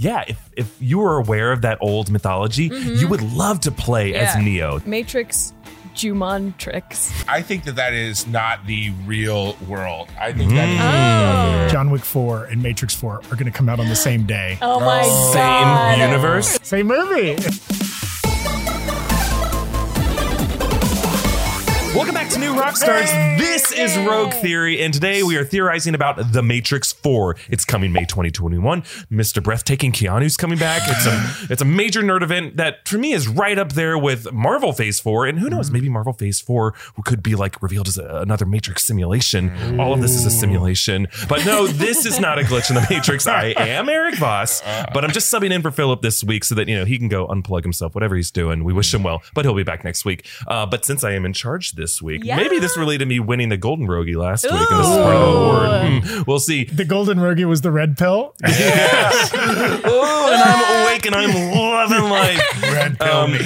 yeah, if if you were aware of that old mythology, mm-hmm. you would love to play as Neo. Matrix Juman tricks. I think that that is not the real world. I think that is Oh. John Wick 4 and Matrix 4 are going to come out on the same day. Oh my Same god. universe. Same movie. Welcome rock stars. New This is Rogue Theory, and today we are theorizing about The Matrix 4. It's coming May 2021. Mr. Breathtaking Keanu's coming back. It's a it's a major nerd event that for me is right up there with Marvel Phase 4. And who knows, maybe Marvel Phase 4 could be like revealed as a, another Matrix simulation. All of this is a simulation. But no, this is not a glitch in the Matrix. I am Erik Voss, but I'm just subbing in for Philip this week so that you know he can go unplug himself, whatever he's doing. We wish him well, but he'll be back next week. Uh, but since I am in charge this week, Yeah. maybe this related to me winning the Golden Rogie last week, and this is part of the award. Hmm, we'll see. The Golden Rogie was the red pill. Oh, and I'm awake and I'm loving life. red pill Um, me.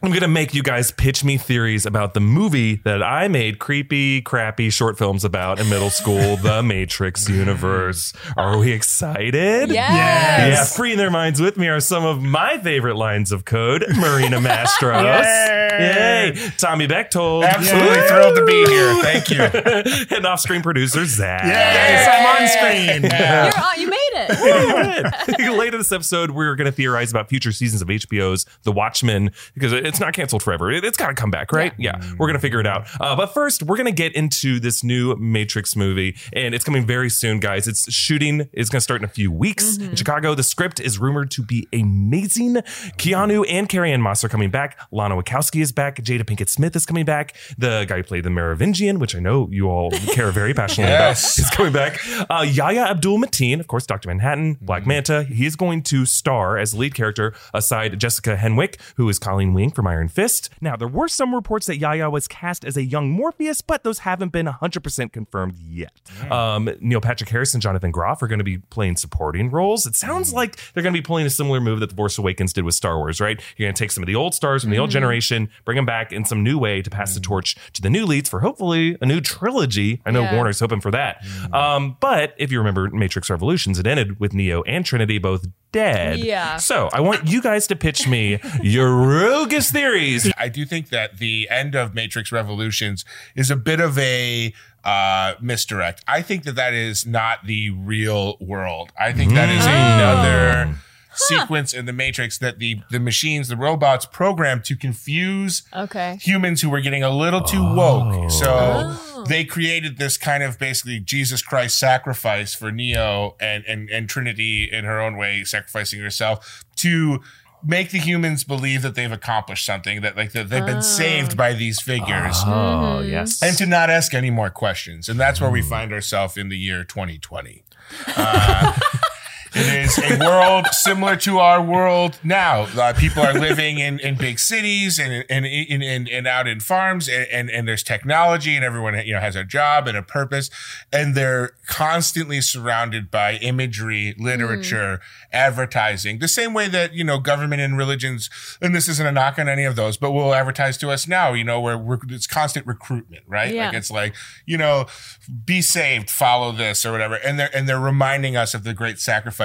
I'm gonna make you guys pitch me theories about the movie that I made creepy, crappy short films about in middle school, The Matrix universe. Are we excited? Yes. Yeah, freeing their minds with me are some of my favorite lines of code. Marina Mastros. Yay. Yay. Tommy Bechtold. Absolutely thrilled to be here. Thank you. and off-screen producer Zach. Yes, I'm on screen. You're on, you made it. Later this episode, we're going to theorize about future seasons of HBO's The Watchmen because it's not canceled forever. It, has got to come back, right? Yeah, we're going to figure it out. Uh, but first, we're going to get into this new Matrix movie, and it's coming very soon, guys. It's shooting is going to start in a few weeks in Chicago. The script is rumored to be amazing. Keanu and Carrie Ann Moss are coming back. Lana Wachowski is back. Jada Pinkett Smith is coming back. The guy who played the Merovingian, which I know you all care very passionately Yes. about, is coming back. Uh, Yahya Abdul Mateen, of course, Dr. Manhattan, Black mm-hmm. Manta. He is going to star as lead character aside Jessica Henwick, who is Colleen Wing from Iron Fist. Now, there were some reports that Yahya was cast as a young Morpheus, but those haven't been 100% confirmed yet. Um, Neil Patrick Harris and Jonathan Groff are going to be playing supporting roles. It sounds mm. like they're going to be pulling a similar move that The Force Awakens did with Star Wars, right? You're going to take some of the old stars from the old mm. generation, bring them back in some new way to pass the mm. torch to the new leads for hopefully a new trilogy. I know Yeah. Warner's hoping for that. Um, but if you remember Matrix Revolutions, it ended with Neo and Trinity both dead. Yeah. So I want you guys to pitch me your roguish theories. I do think that the end of Matrix Revolutions is a bit of a uh, misdirect. I think that that is not the real world. I think that is another sequence in the Matrix that the the machines, the robots, programmed to confuse Okay. humans who were getting a little too woke. So Oh. they created this kind of basically Jesus Christ sacrifice for Neo and, and, and Trinity in her own way, sacrificing herself to make the humans believe that they've accomplished something, that like that they've been saved by these figures. Oh, yes. And to not ask any more questions. And that's where we find ourselves in the year 2020. Uh, it is a world similar to our world now. Uh, people are living in, in big cities and and, and, and, and out in farms, and, and, and there's technology, and everyone you know has a job and a purpose, and they're constantly surrounded by imagery, literature, advertising. The same way that you know government and religions, and this isn't a knock on any of those, but will advertise to us now. You know where we're, it's constant recruitment, right? Yeah. Like it's like you know, be saved, follow this or whatever, and they're and they're reminding us of the great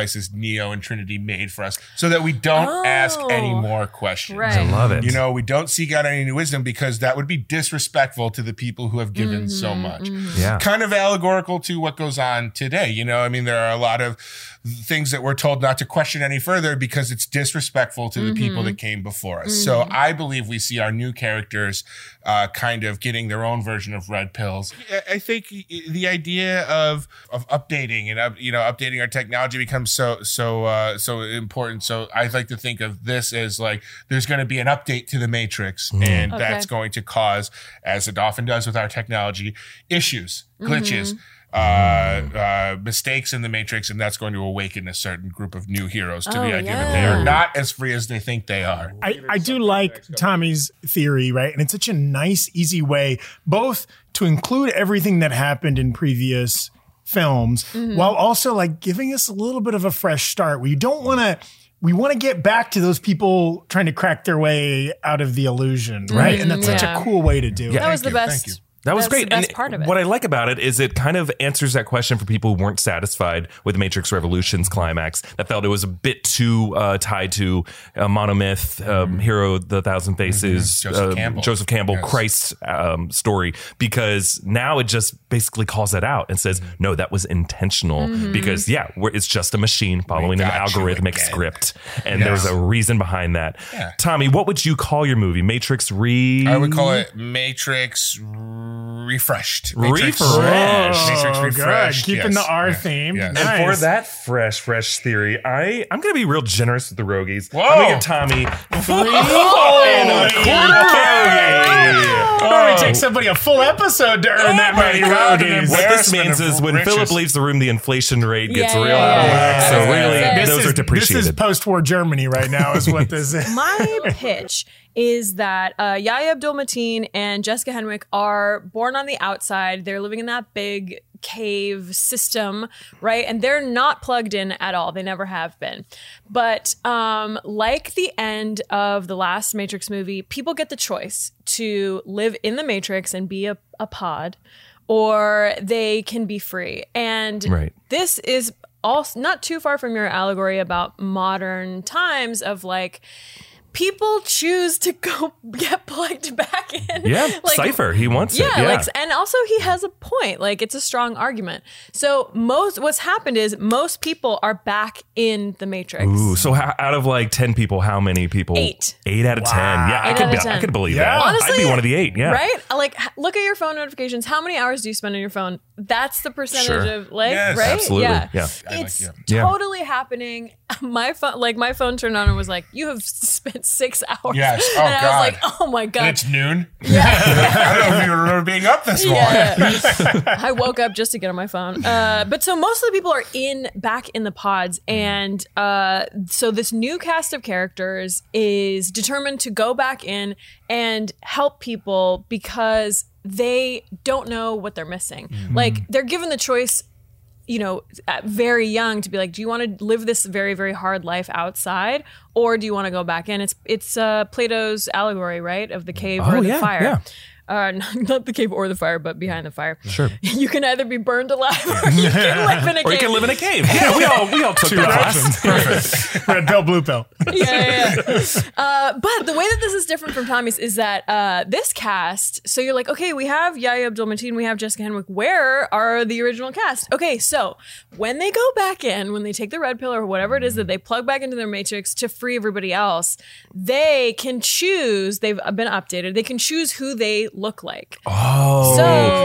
sacrifices Neo and Trinity made for us, so that we don't ask oh, any Oh. more questions. Right. I love it. You know, we don't seek out any new wisdom because that would be disrespectful to the people who have given so mm-hmm, much. Mm-hmm. yeah. Kind of allegorical to what goes on today. You know, I mean, there are a lot of things that we're told not to question any further because it's disrespectful to the people that came before us. So I believe we see our new characters uh, kind of getting their own version of red pills. I- I think the idea of of updating and up, you know updating our technology becomes so so uh, so important. So I like to think of this as like there's going to be an update to the matrix, and Okay. that's going to cause, as it often does with our technology, issues, glitches. Uh, uh, mistakes in the matrix, and that's going to awaken a certain group of new heroes to Oh, the idea that they are not as free as they think they are. I, I do like Tommy's theory, right? And it's such a nice, easy way both to include everything that happened in previous films while also like giving us a little bit of a fresh start. We don't want to. We want to get back to those people trying to crack their way out of the illusion, right? And that's such a cool way to do it. That was the you, thank you. best That was That's great. the best and part of it. What I like about it is it kind of answers that question for people who weren't satisfied with Matrix Revolutions climax that felt it was a bit too uh, tied to a monomyth, um, hero, the thousand faces, Mm-hmm. Joseph uh, Campbell. Joseph Campbell, Yes. Christ's um, story. Because now it just basically calls that out and says, Mm-hmm. no, that was intentional. Mm-hmm. Because yeah, we're, it's just a machine following an algorithmic script, and Yes. there's a reason behind that. Yeah. Tommy, what would you call your movie? Matrix Re? I would call it Matrix refreshed. Matrix Refreshed. Matrix Oh, refreshed. good. Keeping yes. the R Yeah. theme. Yes. Nice. And for that fresh, fresh theory, I I'm gonna be real generous with the Rogies. Whoa. I'm gonna give Tommy three and a quarter. Oh, it takes somebody a full episode to earn that oh my many God, What this means is when riches. Philip leaves the room, the inflation rate gets Yeah, real yeah, out of whack. So really, This those is, are This is post-war Germany right now, is what this is. My pitch is that uh, Yahya Abdul Mateen and Jessica Henwick are born on the outside. They're living in that big cave system, right? And they're not plugged in at all. They never have been. But um, like the end of the last Matrix movie, people get the choice to live in the Matrix and be a, a pod, or they can be free. And Right. this is also not too far from your allegory about modern times of like people choose to go get plugged back in. yeah, like, Cypher, he wants Yeah, it. Yeah, like and also he has a point. Like it's a strong argument. So most what's happened is most people are back in the Matrix. Ooh, so how, out of like ten people, how many people? Eight. Eight out of ten. Yeah, I could, be, of I could believe Yeah. that. I'd be one of the eight. Yeah, Right? Like look at your phone notifications. How many hours do you spend on your phone? That's the percentage Sure. of like Yes, right? absolutely. Yeah. Yeah. I like- It's yeah. Yeah. totally happening. My phone like my phone turned on and was like, You have spent six hours. Yes. Oh, and I God. was like, Oh my And god. it's noon. Yeah. I don't know if you remember being up this long. Yeah. I woke up just to get on my phone. Uh, but so most of the people are in back in the pods, and uh, so this new cast of characters is determined to go back in and help people because they don't know what they're missing. Like they're given the choice you know, very young to be like, do you want to live this very, very hard life outside, or do you want to go back in? It's it's uh, Plato's allegory, right, of the cave Oh, or the yeah, fire. yeah. Uh, not, not the cave or the fire, but behind the fire. Sure. You can either be burned alive or you can live in a cave. Or you can live in a cave. Yeah, we all we all took that class. Red pill, blue pill. yeah, yeah, yeah. Uh, but the way that this is different from Tommy's is that uh, this cast. So you're like, okay, we have Yahya Abdul Mateen, we have Jessica Henwick. Where are the original cast? Okay, so when they go back in, when they take the red pill or whatever it is that they plug back into their matrix to free everybody else, they can choose. They've been updated. They can choose who they look like. Oh,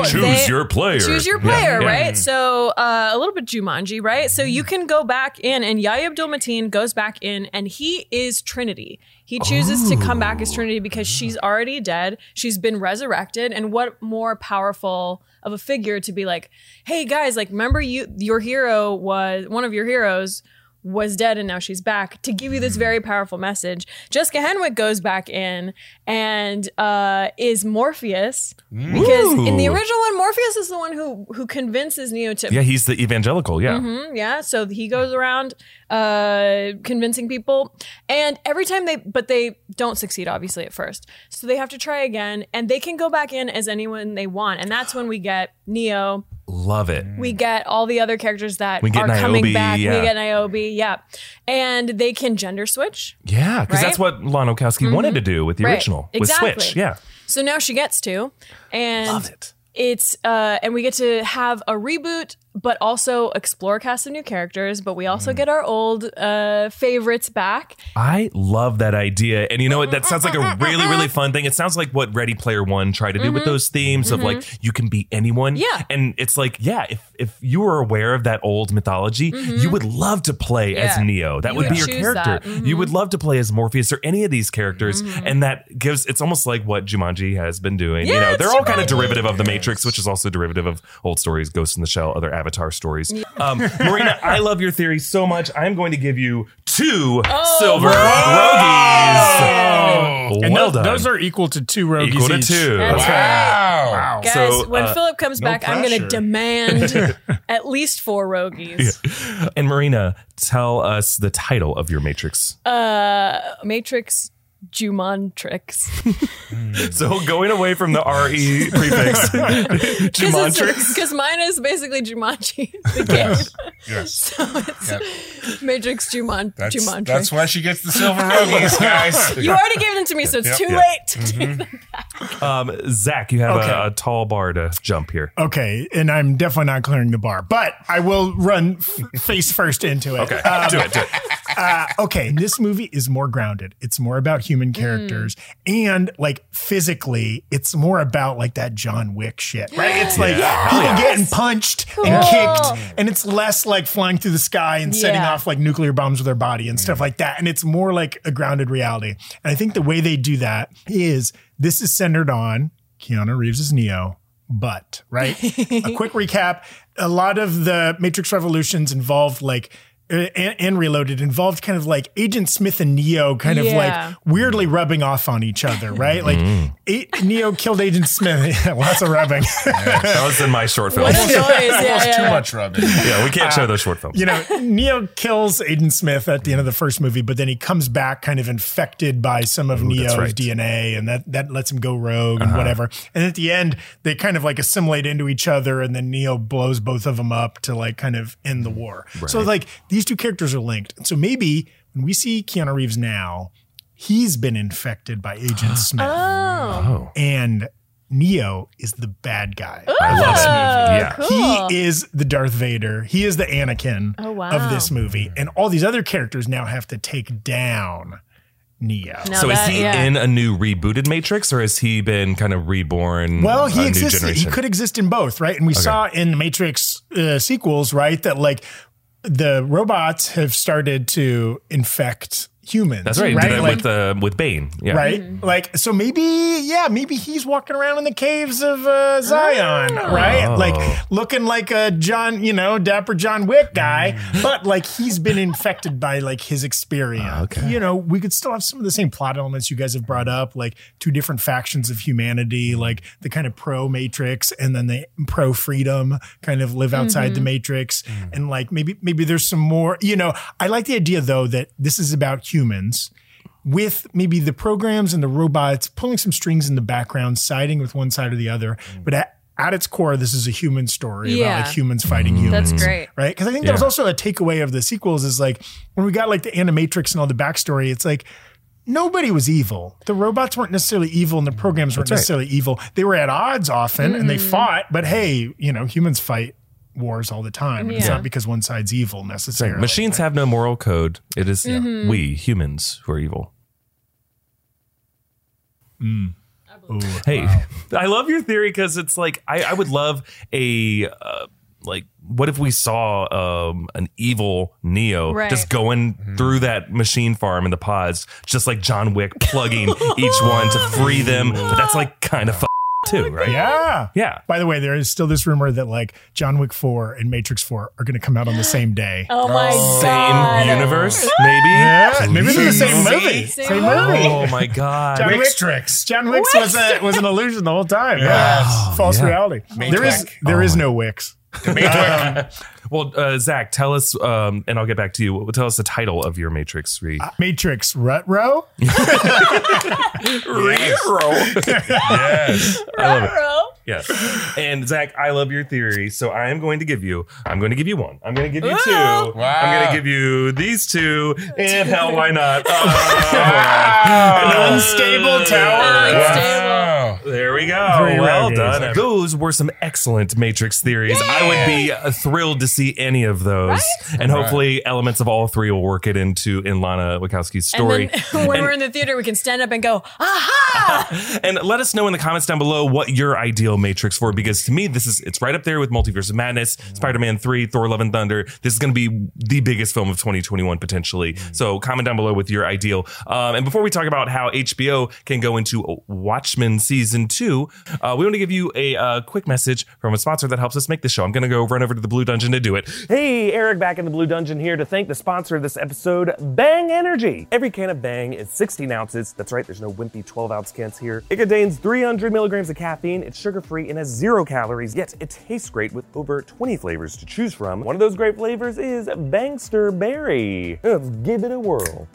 So choose they- your player. Choose your player, yeah. right? So uh, a little bit Jumanji, right? So you can go back in, and Yahya Abdul Mateen goes back in, and he is Trinity. He chooses to come back as Trinity because she's already dead. She's been resurrected, and what more powerful of a figure to be like, hey guys, like remember you, your hero was one of your heroes was dead and now she's back to give you this very powerful message. Jessica Henwick goes back in and uh, is Morpheus because in the original one, Morpheus is the one who who convinces Neo to Yeah, he's the evangelical. Yeah. Mhm, yeah. So he goes around uh, convincing people, and every time they, but they don't succeed, obviously at first. So they have to try again, and they can go back in as anyone they want, and that's when we get Neo. Love it. We get all the other characters that We get are coming back. yeah. We get Niobe, yeah, and they can gender switch. Yeah, because Right? that's what Lana Wachowski wanted to do with the Right. original Exactly. with Switch. Yeah, So now she gets to, and love it. it's uh and we get to have a reboot but also explore a cast of new characters but we Mm. also get our old uh favorites back I love that idea. And you know what? That sounds like a really, really fun thing. It sounds like what Ready Player One tried to do with those themes of like you can be anyone. Mm-hmm. Yeah. And it's like, yeah, if if you were aware of that old mythology, you would love to play as Mm-hmm. Neo. That You would be your character. Mm-hmm. You would love to play as Morpheus or any of these characters. And that gives it's almost like what Jumanji has been doing. you know, they're all kind of derivative of the Matrix, which is also derivative of old stories, Ghost in the Shell, other Avatar stories. Um, Marina, I love your theory so much. I'm going to give you two Oh, silver rogies. And well those, done. those are equal to two rogues equal to each. two. That's Wow. guys So, when uh, philip comes no back i'm gonna demand at least four rogies And Marina, tell us the title of your Matrix. uh matrix Jumontrix. So going away from the RE prefix, Jumontrix. Because mine is basically Jumanji, the game. Yes. So it's Yep. Matrix Juman, That's, Jumontrix. that's why she gets the silver rogies, guys. you already gave them to me, so it's Yep. too Yeah. late to take them. Um, Zach, you have Okay. a, a tall bar to jump here. Okay, and I'm definitely not clearing the bar, but I will run f- face first into it. Okay, Um, do it, do it. Uh, okay, this movie is more grounded. It's more about human characters, and like physically, it's more about like that John Wick shit, right? It's like people getting punched and kicked, and it's less like flying through the sky and setting Yeah. off like nuclear bombs with their body and stuff like that. And it's more like a grounded reality. And I think the way they do that is this is centered on Keanu Reeves' Neo. But right, a quick recap: a lot of the Matrix Revolutions involved like Uh, and, and Reloaded involved kind of like Agent Smith and Neo kind of like weirdly rubbing off on each other, right? Like mm-hmm. A- Neo killed Agent Smith. Lots of rubbing. That was in my short film. What a. Yeah, Almost yeah, too yeah. much rubbing. Yeah, we can't show those short films. you know, Neo kills Agent Smith at the end of the first movie, but then he comes back kind of infected by some of Neo's right. DNA, and that that lets him go rogue and uh-huh. whatever. And at the end, they kind of like assimilate into each other, and then Neo blows both of them up to like kind of end the war. So like these two characters are linked. So maybe when we see Keanu Reeves now, he's been infected by Agent Smith, Oh, and Neo is the bad guy. I love it. Yeah. cool. He is the Darth Vader. He is the Anakin Oh, wow. of this movie. And all these other characters now have to take down Neo. Now So is he yeah. in a new rebooted Matrix, or has he been kind of reborn? Well, a he new exists. He could exist in both, right? And we saw in the Matrix uh, sequels, right, that like the robots have started to infect humans. That's right. Right. Did Like- with uh, with Bane. Yeah. right? Mm-hmm. Like, so maybe, yeah, maybe he's walking around in the caves of uh, Zion, oh. right? Oh. Like, looking like a John, you know, dapper John Wick guy, mm. but like he's been infected by like his experience. Ah, okay. You know, we could still have some of the same plot elements you guys have brought up, like two different factions of humanity, mm. like the kind of pro Matrix and then the pro freedom kind of live outside the mm-hmm. Matrix. Mm. And like maybe, maybe there's some more, you know, I like the idea though that this is about humans with maybe the programs and the robots pulling some strings in the background, siding with one side or the other. Mm. But at, at its core, this is a human story Yeah. about like humans mm. fighting humans. That's great. Right? Because I think that was also a takeaway of the sequels is like when we got like the Animatrix and all the backstory, it's like nobody was evil. The robots weren't necessarily evil and the programs weren't right. necessarily evil. They were at odds often and they mm-hmm. fought, but hey, you know, humans fight wars all the time. It's not because one side's evil necessarily. Machines have no moral code. It is Mm-hmm. we humans who are evil. Ooh, Hey, I love your theory because it's like I, I would love a uh, like what if we saw um, an evil Neo Right. just going through that machine farm in the pods, just like John Wick plugging each one to free them. But that's like kind of f- too, right? Yeah. Yeah. By the way, there is still this rumor that like John Wick 4 and Matrix 4 are going to come out on the same day. Oh my Same god. universe, maybe. Yeah, maybe they're the same Movie? movie. Same Same movie. movie. Oh my god. John Wick- Wick's tricks. John Wick's was a was an illusion the whole time. Yeah, false yeah. reality. Main There is Wick. there is oh no Wicks. Well, uh, Zach, tell us, um, and I'll get back to you. Tell us the title of your Matrix re. Matrix Rutro. Yes. Ruh-roh. Yes. And Zach, I love your theory, so I am going to give you. I'm going to give you one. I'm going to give you two. Wow. I'm going to give you these two. And hell, why not? An Oh. unstable tower. Unstable. Wow. There we go. Very well rare done. games. Those were some excellent Matrix theories. I would be uh, thrilled to see any of those, and hopefully elements of all three will work it into in Lana Wachowski's story. And then when we're in the theater, we can stand up and go, aha! And let us know in the comments down below what your ideal Matrix for, because to me, this is it's right up there with Multiverse of Madness, Spider-Man 3, Thor Love and Thunder. This is going to be the biggest film of 2021 potentially. So comment down below with your ideal. Um, and before we talk about how HBO can go into Watchmen season two, uh, we want to give you a uh, quick message from a sponsor that helps us make this show. I'm going to go run over to the Blue Dungeon to do it. Hey, Erik back in the Blue Dungeon here to thank the sponsor of this episode, Bang Energy. Every can of Bang is 16 ounces. That's right, there's no wimpy 12 ounce cans here. It contains 300 milligrams of caffeine, it's sugar free, and has zero calories, yet it tastes great with over 20 flavors to choose from. One of those great flavors is Bangster Berry. Let's give it a whirl.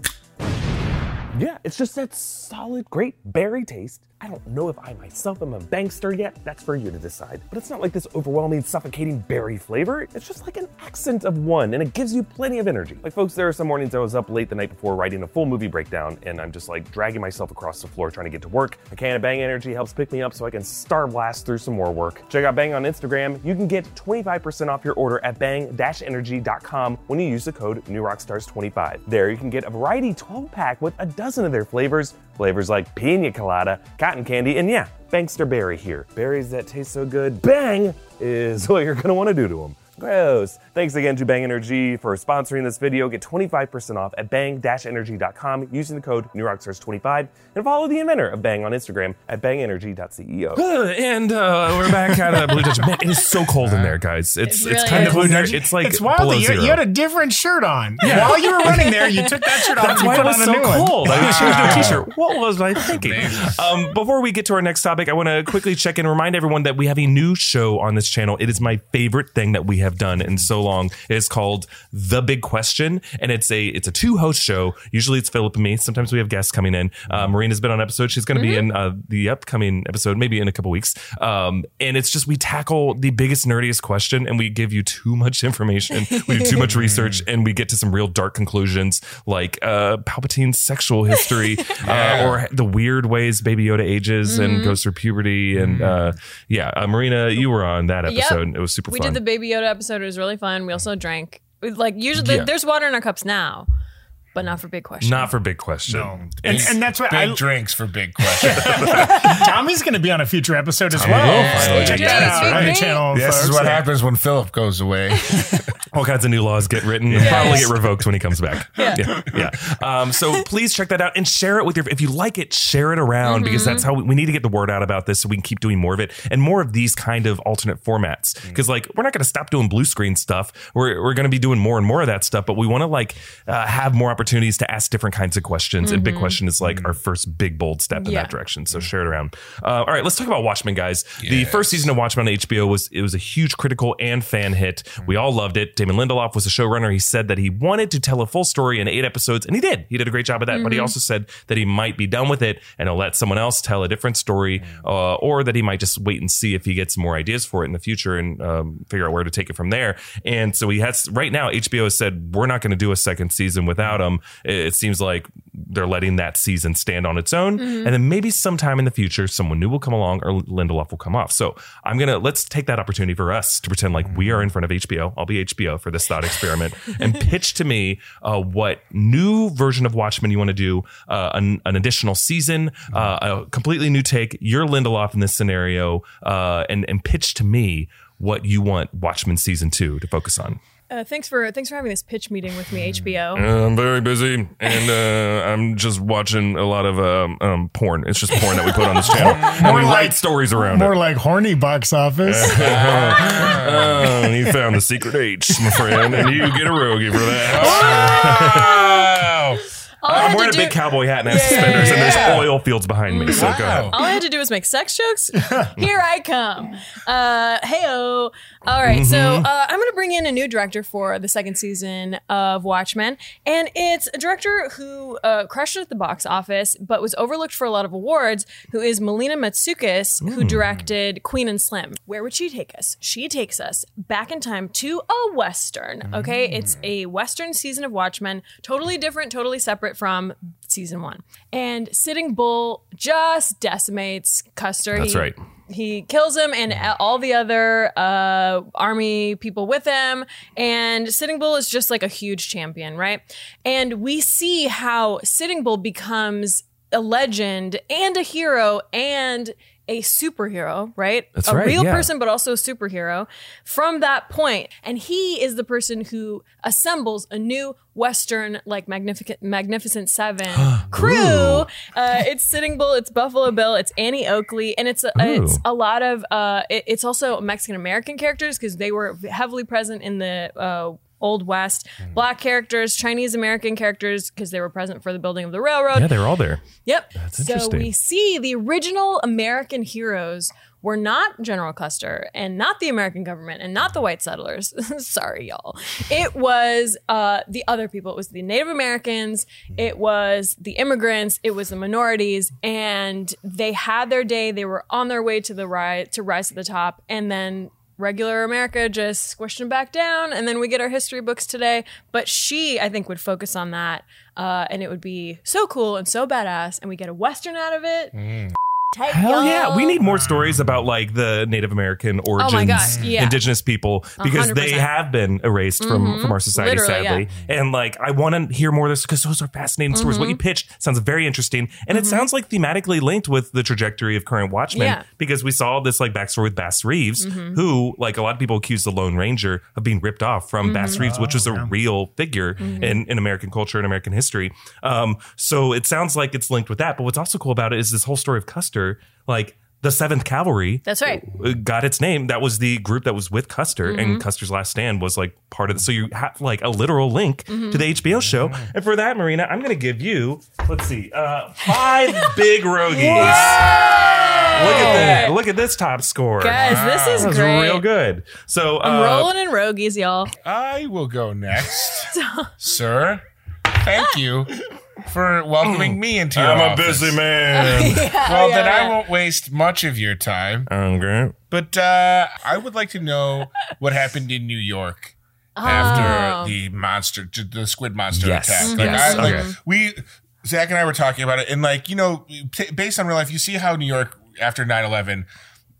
Yeah, it's just that solid, great berry taste. I don't know if I myself am a bangster yet. That's for you to decide. But it's not like this overwhelming, suffocating berry flavor. It's just like an accent of one, and it gives you plenty of energy. Like, folks, there are some mornings I was up late the night before writing a full movie breakdown, and I'm just like dragging myself across the floor trying to get to work. A can of Bang Energy helps pick me up so I can star blast through some more work. Check out Bang on Instagram. You can get 25% off your order at bang-energy.com when you use the code NewRockstars25. There you can get a variety 12 pack with a dozen of their flavors. Flavors like pina colada, cotton candy, and yeah, Bangster Berry here. Berries that taste so good, bang, is what you're gonna wanna do to them. Gross. Thanks again to Bang Energy for sponsoring this video. Get 25% off at bang-energy.com using the code NewRockstars25 and follow the inventor of Bang on Instagram at bangenergy.ceo. Uh, and uh, we're back at uh, Blue Dungeon. Man, it is so cold in there, guys. It's It it's really kind is. of Blue it's like it's wild below that you, zero. you had a different shirt on. While you were running there, you took that shirt off That's and you why put it was on a so new one. cold. I changed to a t-shirt. What was I thinking? amazing. Um, before we get to our next topic, I want to quickly check in and remind everyone that we have a new show on this channel. It is my favorite thing that we have done in so long. It is called The Big Question, and it's a it's a two host show. Usually it's Philip and me. Sometimes we have guests coming in. Uh, Marina's been on episode. She's going to be in uh, the upcoming episode, maybe in a couple weeks. Um, and it's just we tackle the biggest nerdiest question, and we give you too much information. We do too much research, and we get to some real dark conclusions, like uh, Palpatine's sexual history, uh, or the weird ways Baby Yoda ages and goes through puberty. And uh, yeah, uh, Marina, you were on that Yep. episode. It was super fun. We fun. did the Baby Yoda episode. It was really fun. We also drank. Like usually, Yeah. there's water in our cups now, but not for big questions. Not for big question. And, and that's what Big I, drinks for big questions. Tommy's going to be on a future episode as will well. finally Check be. that out Big on the channel. this is what happens when Philip goes away. all kinds of new laws get written and probably get revoked when he comes back. Yeah. Yeah. Um, so please check that out and share it with your, if you like it, share it around because that's how we, we need to get the word out about this so we can keep doing more of it and more of these kind of alternate formats. Because like, we're not going to stop doing blue screen stuff. We're, we're going to be doing more and more of that stuff, but we want to like uh, have more opportunities to ask different kinds of questions. And big question is like our first big bold step in Yeah. that direction. So share it around. Uh, all right, let's talk about Watchmen, guys. The first season of Watchmen on HBO was it was a huge critical and fan hit. We all loved it. Damon Lindelof was the showrunner. He said that he wanted to tell a full story in eight episodes, and he did. He did a great job of that. But he also said that he might be done with it and he'll let someone else tell a different story, uh, or that he might just wait and see if he gets more ideas for it in the future and um, figure out where to take it from there. And so he has right now. HBO has said we're not going to do a second season without him. It, it seems like they're letting that season stand on its own, and then maybe sometime in the future, someone new will come along or Lindelof will come off. So I'm gonna let's take that opportunity for us to pretend like we are in front of HBO. I'll be HBO for this thought experiment and pitch to me uh, what new version of Watchmen you want to do, uh, an, an additional season, uh, a completely new take. You're Lindelof in this scenario, uh, and and pitch to me what you want Watchmen season two to focus on. Uh, thanks for thanks for having this pitch meeting with me, HBO. Uh, I'm very busy, and uh, I'm just watching a lot of um, um, porn. It's just porn that we put on this channel, and we More write stories around More it. More like horny box office. Oh, you found the secret H, my friend, and you get a rogie for that. Wow. I'm wearing a do- big cowboy hat and I have suspenders, and there's oil fields behind me. So go ahead. All I had to do was make sex jokes. Here I come. Uh, heyo. All right, so Mm-hmm. uh, I'm going to bring in a new director for the second season of Watchmen, and it's a director who uh, crushed it at the box office, but was overlooked for a lot of awards. Who is Melina Matsoukas, Mm. who directed Queen and Slim. Where would she take us? She takes us back in time to a western. Okay, Mm. it's a western season of Watchmen, totally different, totally separate from season one. And Sitting Bull just decimates Custer. That's He- right. He kills him and all the other uh, army people with him. And Sitting Bull is just like a huge champion, right? And we see how Sitting Bull becomes a legend and a hero and a superhero, right? That's a right, real yeah. person, but also a superhero from that point. And he is the person who assembles a new Western, like magnificent, Magnificent Seven crew. Uh, it's Sitting Bull, it's Buffalo Bill, it's Annie Oakley, and it's a, it's a lot of. Uh, it- it's also Mexican American characters because they were heavily present in the. Uh, Old West. Mm. Black characters, Chinese American characters, because they were present for the building of the railroad. Yeah, they were all there. Yep. That's so we see the original American heroes were not General Custer and not the American government and not the white settlers. Sorry, y'all. It was uh, the other people. It was the Native Americans. It was the immigrants. It was the minorities, and they had their day. They were on their way to the rise to rise to the top, and then regular America just squished them back down, and then we get our history books today. But she, I think, would focus on that, uh, and it would be so cool and so badass, and we get a western out of it. Tight, Hell yeah. y'all. We need more stories about like the Native American origins, Oh my gosh, yeah. indigenous people, because they 100%. have been erased from, from our society, Literally, sadly. And like, I want to hear more of this because those are fascinating stories. Mm-hmm. What you pitched sounds very interesting. And it sounds like thematically linked with the trajectory of current Watchmen Yeah. Mm-hmm. because we saw this like backstory with Bass Reeves, who, like, a lot of people accuse the Lone Ranger of being ripped off from Mm-hmm. Bass Reeves, which was a real figure in, in American culture and American history. Um, so it sounds like it's linked with that. But what's also cool about it is this whole story of Custer, like, the Seventh Cavalry That's right. got its name. That was the group that was with Custer, Mm-hmm. and Custer's Last Stand was like part of it. So you have like a literal link Mm-hmm. to the HBO show. And for that, Marina, I'm going to give you, let's see, uh, five big rogies. Look at that. Look at this top score. Guys, this is That's great. real good. So I'm uh, rolling in rogies, y'all. I will go next, sir. Thank you for welcoming mm. me into your I'm a office. busy man. Well, then yeah, I won't waste much of your time. okay. But uh, I would like to know what happened in New York oh. after the monster, the squid monster Yes. attack. Mm-hmm. Yes. I, like, Okay. we, Zach and I were talking about it, and like you know, t- based on real life, you see how New York after 9-11,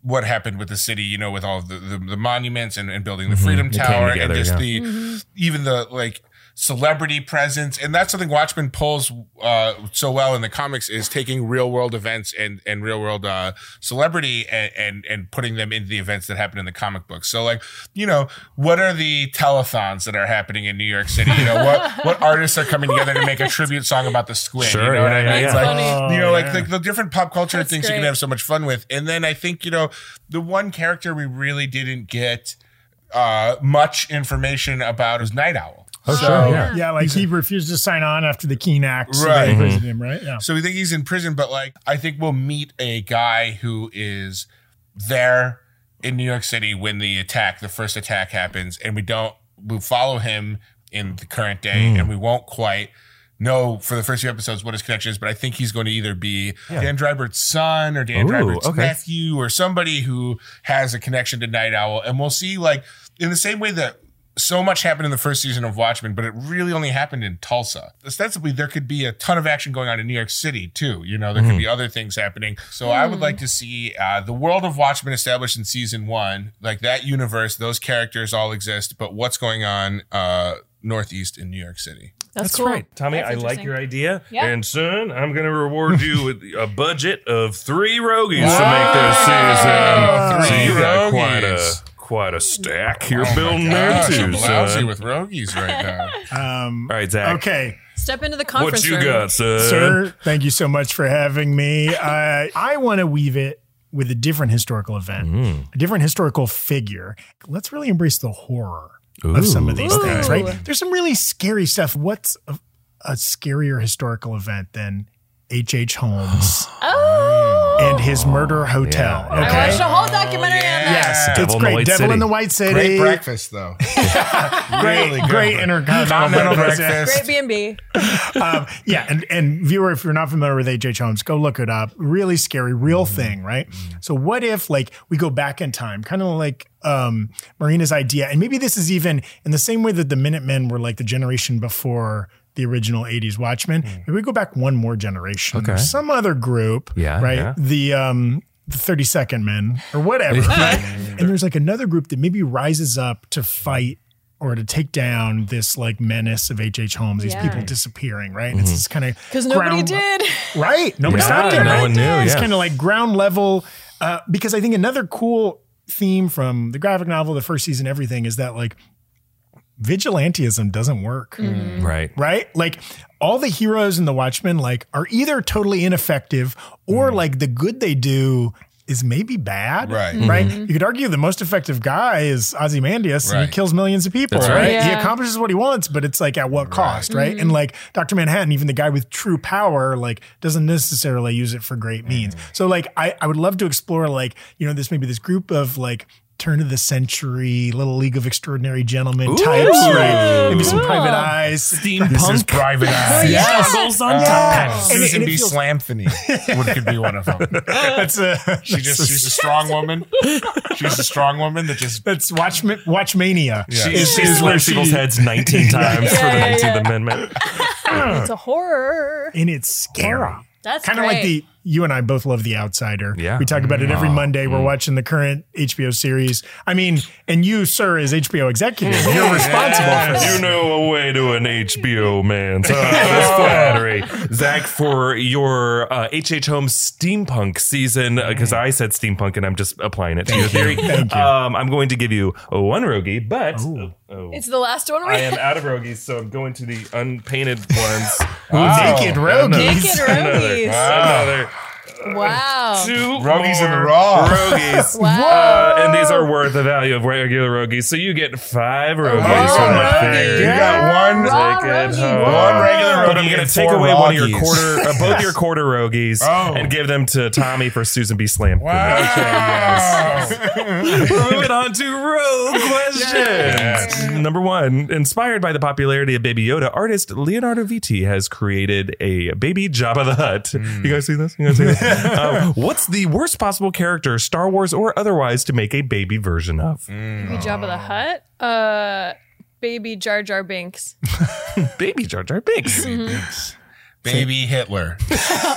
what happened with the city, you know, with all the, the, the monuments and, and building the mm-hmm. Freedom They came Tower together, and just yeah. the mm-hmm. even the like celebrity presence. And that's something watchmen pulls uh so well in the comics is taking real world events and and real world uh celebrity and, and and putting them into the events that happen in the comic books. So like you know what are the telethons that are happening in new york city? You know what what artists are coming together to make a tribute song about the squid? Sure, you know what i mean? yeah, It's yeah. like Funny. you know like yeah. the, the different pop culture That's things you can have so much fun with. And then i think you know the one character we really didn't get uh much information about is night owl Oh, So- sure. Yeah. Yeah, like he refused to sign on after the Keene Act. So Right. imprisoned him, right? Yeah. So we think he's in prison, but like I think we'll meet a guy who is there in New York City when the attack, the first attack happens, and we don't we follow him in the current day, Hmm. and we won't quite know for the first few episodes what his connection is, but I think he's going to either be Dan Dreiberg's son or Dan Ooh, Dreiberg's okay. nephew or somebody who has a connection to Night Owl, and we'll see like in the same way that so much happened in the first season of Watchmen, but it really only happened in Tulsa. Ostensibly, there could be a ton of action going on in New York City too. You know, there could be other things happening. So I would like to see uh, the world of Watchmen established in season one, like that universe. Those characters all exist, but what's going on uh, northeast in New York City? That's, That's cool. right. Tommy, That's I like your idea. Yeah. And soon I'm going to reward you with a budget of three rogies to make this season. Three so you got quite a quite a stack here Oh building my there gosh, too, I'm lousy son. with rogies right now. Um, All right, Zach. okay. Step into the conference. What you room. got, son? Sir, thank you so much for having me. Uh, I want to weave it with a different historical event, Mm. a different historical figure. Let's really embrace the horror of some of these Ooh. things, right? There's some really scary stuff. What's a, a scarier historical event than H.H. H. Holmes Oh. And his murder hotel? Yeah. I watched a whole documentary yeah. on that. Yes, Devil it's in the great. White Devil City. in the White City. Great breakfast though. Great, Really good great breakfast. intercontinental Continental breakfast. breakfast. Great B&B. um, yeah, and and viewer, if you're not familiar with H.H. Holmes, go look it up. Really scary, real thing, right? So what if like we go back in time, kind of like um, Marina's idea, and maybe this is even in the same way that the Minutemen were like the generation before the original 80s Watchmen. Maybe we go back one more generation. Okay. Some other group, Yeah, right? yeah. The um the 32nd men or whatever, right? And there's like another group that maybe rises up to fight or to take down this like menace of H.H. H. Holmes, these Yeah. people disappearing, right? And it's this kind of Because nobody did. Right. Nobody Yeah, stopped it. no right? one knew, It's yeah. kind of like ground level. Uh, because I think another cool theme from the graphic novel, the first season, everything is that like vigilantism doesn't work. Mm-hmm. Mm-hmm. Right. Right? Like all the heroes in the Watchmen like are either totally ineffective or mm. like the good they do is maybe bad. Right. Right. Mm-hmm. You could argue the most effective guy is Ozymandias and he kills millions of people, That's right? right. He accomplishes what he wants, but it's like at what cost, right? And like Dr. Manhattan, even the guy with true power, like doesn't necessarily use it for great means. So like I, I would love to explore like, you know, this maybe this group of like turn of the century, little league of extraordinary gentlemen types, right? Maybe some private eyes. This is Steampunk private eye. struggles on Uh, top. Susan and it B. feels- Slamphony would could be one of them. That's a She just she's a strong woman. She's a strong woman that just that's watch Watchmania. Yeah. She, Is- she is where slammed people's heads 19 times for the Yeah, yeah, 19th yeah. Amendment. it's a horror. and it's scary. That's kind of like the you and I both love The Outsider. Yeah. we talk about it every Monday. Mm. We're watching the current HBO series. I mean, and you, sir, as HBO executive, you're responsible for You know a way to an HBO man. So that's flattery. Zach, for your uh, HH Holmes steampunk season, because I said steampunk and I'm just applying it to your theory, Thank you. Um, I'm going to give you a one rogie, but oh, It's the last one. I am out of rogies, so I'm going to the unpainted ones. Wow. Naked oh, Another- rogues. Naked Another, rogues. another Wow. two Rogies in the more raw. rogies. Wow. Uh, and these are worth the value of regular rogies, so you get five rogies Raw from the rogie. thing. You got one. Raw Take it rogie. home. One regular But I'm rogie going and to take four away one of your Roggies. quarter, uh, both your quarter rogies, Oh. and give them to Tommy for Susan B. Slam. Wow. We're moving on to rogue questions. Number one, inspired by the popularity of Baby Yoda, artist Leonardo Vitti has created a baby Jabba the Hutt. You guys see this? You guys see this? Uh, what's the worst possible character, Star Wars or otherwise, to make a baby version of? Baby Jabba the Hutt. Uh, baby Jar Jar Binks. Baby Jar Jar Binks. Baby Hitler.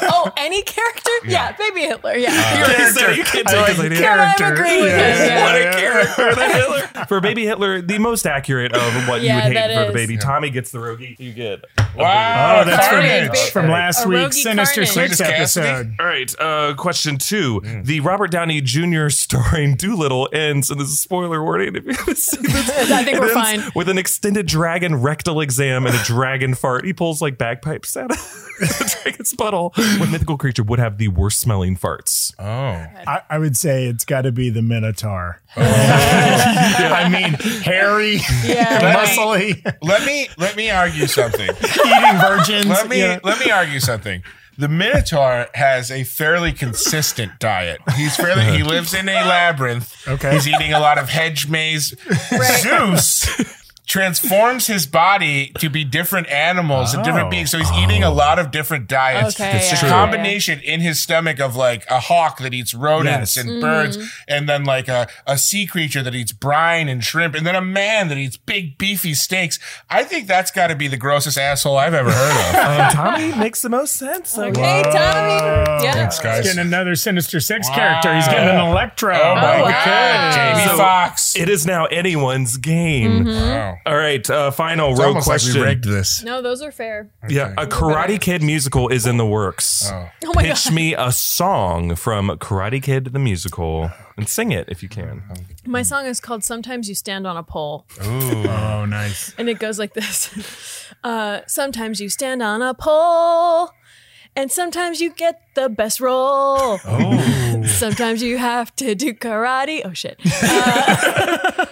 Oh, any character? Yeah, Baby Hitler. Yeah. You already said. You can't take his idea. Yeah, I'm agreeing with this. Yeah. What a character, the Hitler. For Baby Hitler, the most accurate of what you would hate that for the is. baby. Tommy gets the rogie. You get. Wow. Oh, that's from, Carnage. Ba- from last A week's roguey Sinister carnage. Six Cletus Kasady? episode. All right, uh, question two. The Robert Downey Jr. starring Dolittle ends, and this is a spoiler warning if you haven't seen this. I think we're ends fine. With an extended dragon rectal exam and a dragon fart. He pulls like bagpipes out of the dragon's butthole. What mythical creature would have the worst smelling farts? Oh. I, I would say it's got to be the Minotaur. Oh. I mean, hairy, Yeah. muscly, Let me let me argue something. eating virgins. Let me yeah. let me argue something. The Minotaur has a fairly consistent diet. He's fairly he lives in a labyrinth. Okay. He's eating a lot of hedge maze. Zeus transforms his body to be different animals and different Oh. beings. So he's eating a lot of different diets. Okay, it's yeah, a yeah, combination in his stomach of like a hawk that eats rodents Yes. and birds, and then like a, a sea creature that eats brine and shrimp, and then a man that eats big beefy steaks. I think that's got to be the grossest asshole I've ever heard of. Um, Tommy makes the most sense. Okay, Tommy. Yeah. Thanks, guys. Getting another Sinister Six character. He's getting an Electro. Oh my wow. god, Jamie So- Foxx. It is now anyone's game. Wow. All right, uh, final It's rogue almost like question. we rigged this. No, those are fair. Yeah, a Karate Kid musical is in the works. Oh. Oh my Pitch god. me a song from Karate Kid the musical and sing it if you can. My song is called Sometimes You Stand on a Pole. Oh, nice. And it goes like this. Uh, sometimes you stand on a pole. And sometimes you get the best role. Oh. Sometimes you have to do karate. Oh shit.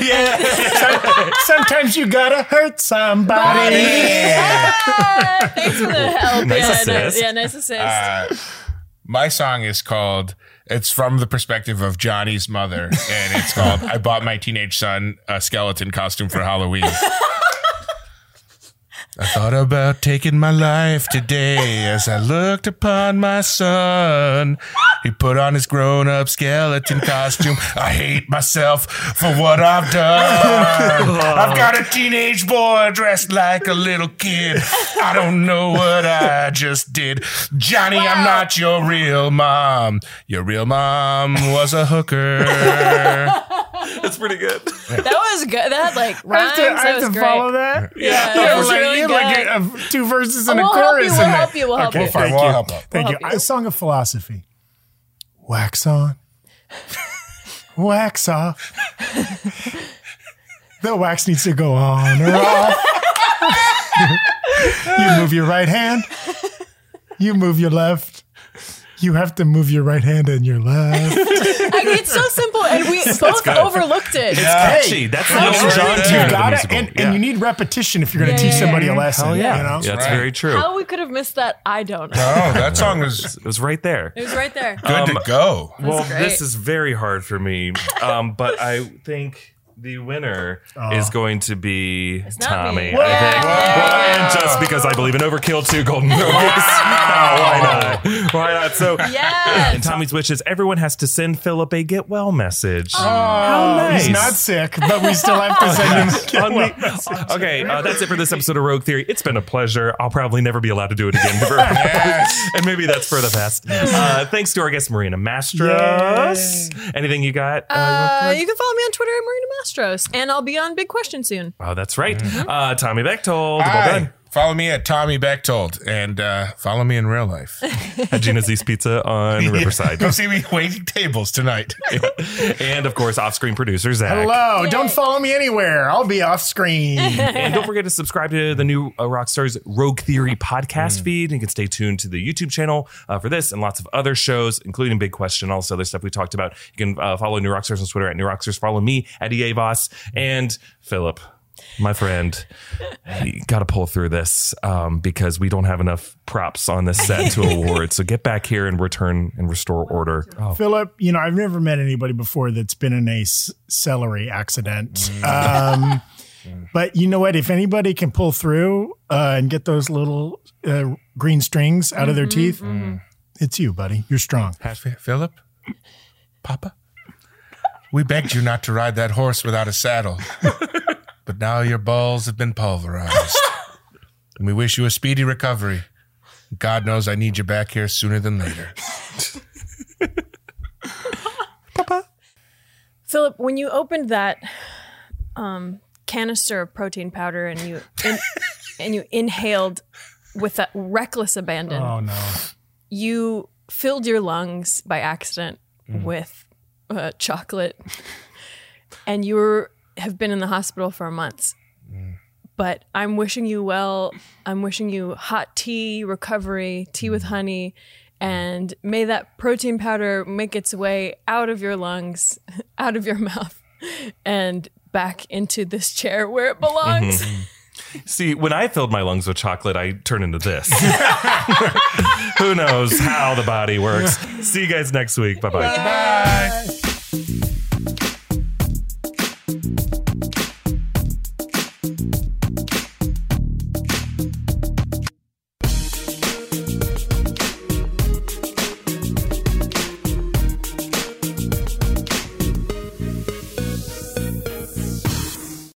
Yeah. Sometimes you gotta hurt somebody. Ah, thanks for the help. Nice yeah, assist. yeah, nice assist. Uh, my song is called. It's from the perspective of Johnny's mother, and it's called "I Bought My Teenage Son a Skeleton Costume for Halloween." I thought about taking my life today as I looked upon my son. He put on his grown up skeleton costume. I hate myself for what I've done. I've got a teenage boy dressed like a little kid. I don't know what I just did. Johnny, I'm not your real mom. Your real mom was a hooker. That's pretty good. that was good. That had like I have to, I that have was to follow that. Yeah, You that have was like, really you good. like a, a, two verses and We'll a help chorus you, in we'll there. help you, we'll help okay, you. Fine, thank we'll you. help out. Thank We'll you. help you. A song of philosophy. Wax on, wax off. the wax needs to go on or off. you move your right hand. You move your left. You have to move your right hand and your left. I mean, it's so simple, and we both good. overlooked it. It's catchy. That's the Elton John tune you of the got it, musical. and, Yeah. and you need repetition if you're going Yeah, to teach yeah, somebody yeah. a lesson. Hell yeah. you know? Yeah, that's right. very true. How we could have missed that, I don't know. Oh, that song was It was right there. It was right there. good to go. Well, this is very hard for me, um, but I think the winner is going to be not Tommy. me. I think, well, and just because I believe in overkill, two golden roses. Oh, why not? Why not? So, Yes. and Tommy's wish is everyone has to send Philip a get well message. How nice. He's not sick, but we still have to send him a get well message. okay, uh, that's it for this episode of Rogue Theory. It's been a pleasure. I'll probably never be allowed to do it again. yes. and maybe that's for the best. Uh, thanks to our guest, Marina Mastros. Anything you got? Uh, you Uh, you can follow me on Twitter at Marina Mastros, and I'll be on Big Question soon. oh, that's right. Uh, Tommy Bechtold. Well done. Follow me at Tommy Bechtold and uh, follow me in real life. At Gino's East Pizza on Riverside. Go see me waiting tables tonight. and of course, off screen producer Zach. Hello, don't follow me anywhere. I'll be off screen. And don't forget to subscribe to the new uh, Rockstars Rogue Theory podcast feed. And you can stay tuned to the YouTube channel uh, for this and lots of other shows, including Big Question, all this other stuff we talked about. You can uh, follow New Rockstars on Twitter at New Rockstars. Follow me at EA Voss and Philip. My friend, you got to pull through this um, because we don't have enough props on this set to award. So get back here and return and restore order. Oh, Philip, you know, I've never met anybody before that's been in a s- celery accident. Um, but you know what? If anybody can pull through uh, and get those little uh, green strings out of their teeth, it's you, buddy. You're strong. Philip, Papa, we begged you not to ride that horse without a saddle, but now your balls have been pulverized. And we wish you a speedy recovery. God knows I need you back here sooner than later. Papa. Philip, when you opened that um, canister of protein powder and you in, and you inhaled with that reckless abandon, Oh no. you filled your lungs by accident with uh, chocolate, and you were, have been in the hospital for months. Mm. But I'm wishing you well. I'm wishing you hot tea, recovery, tea with mm. honey, mm. and may that protein powder make its way out of your lungs, out of your mouth, and back into this chair where it belongs. Mm-hmm. See, when I filled my lungs with chocolate, I turn into this. Who knows how the body works? See you guys next week. Bye bye. Bye.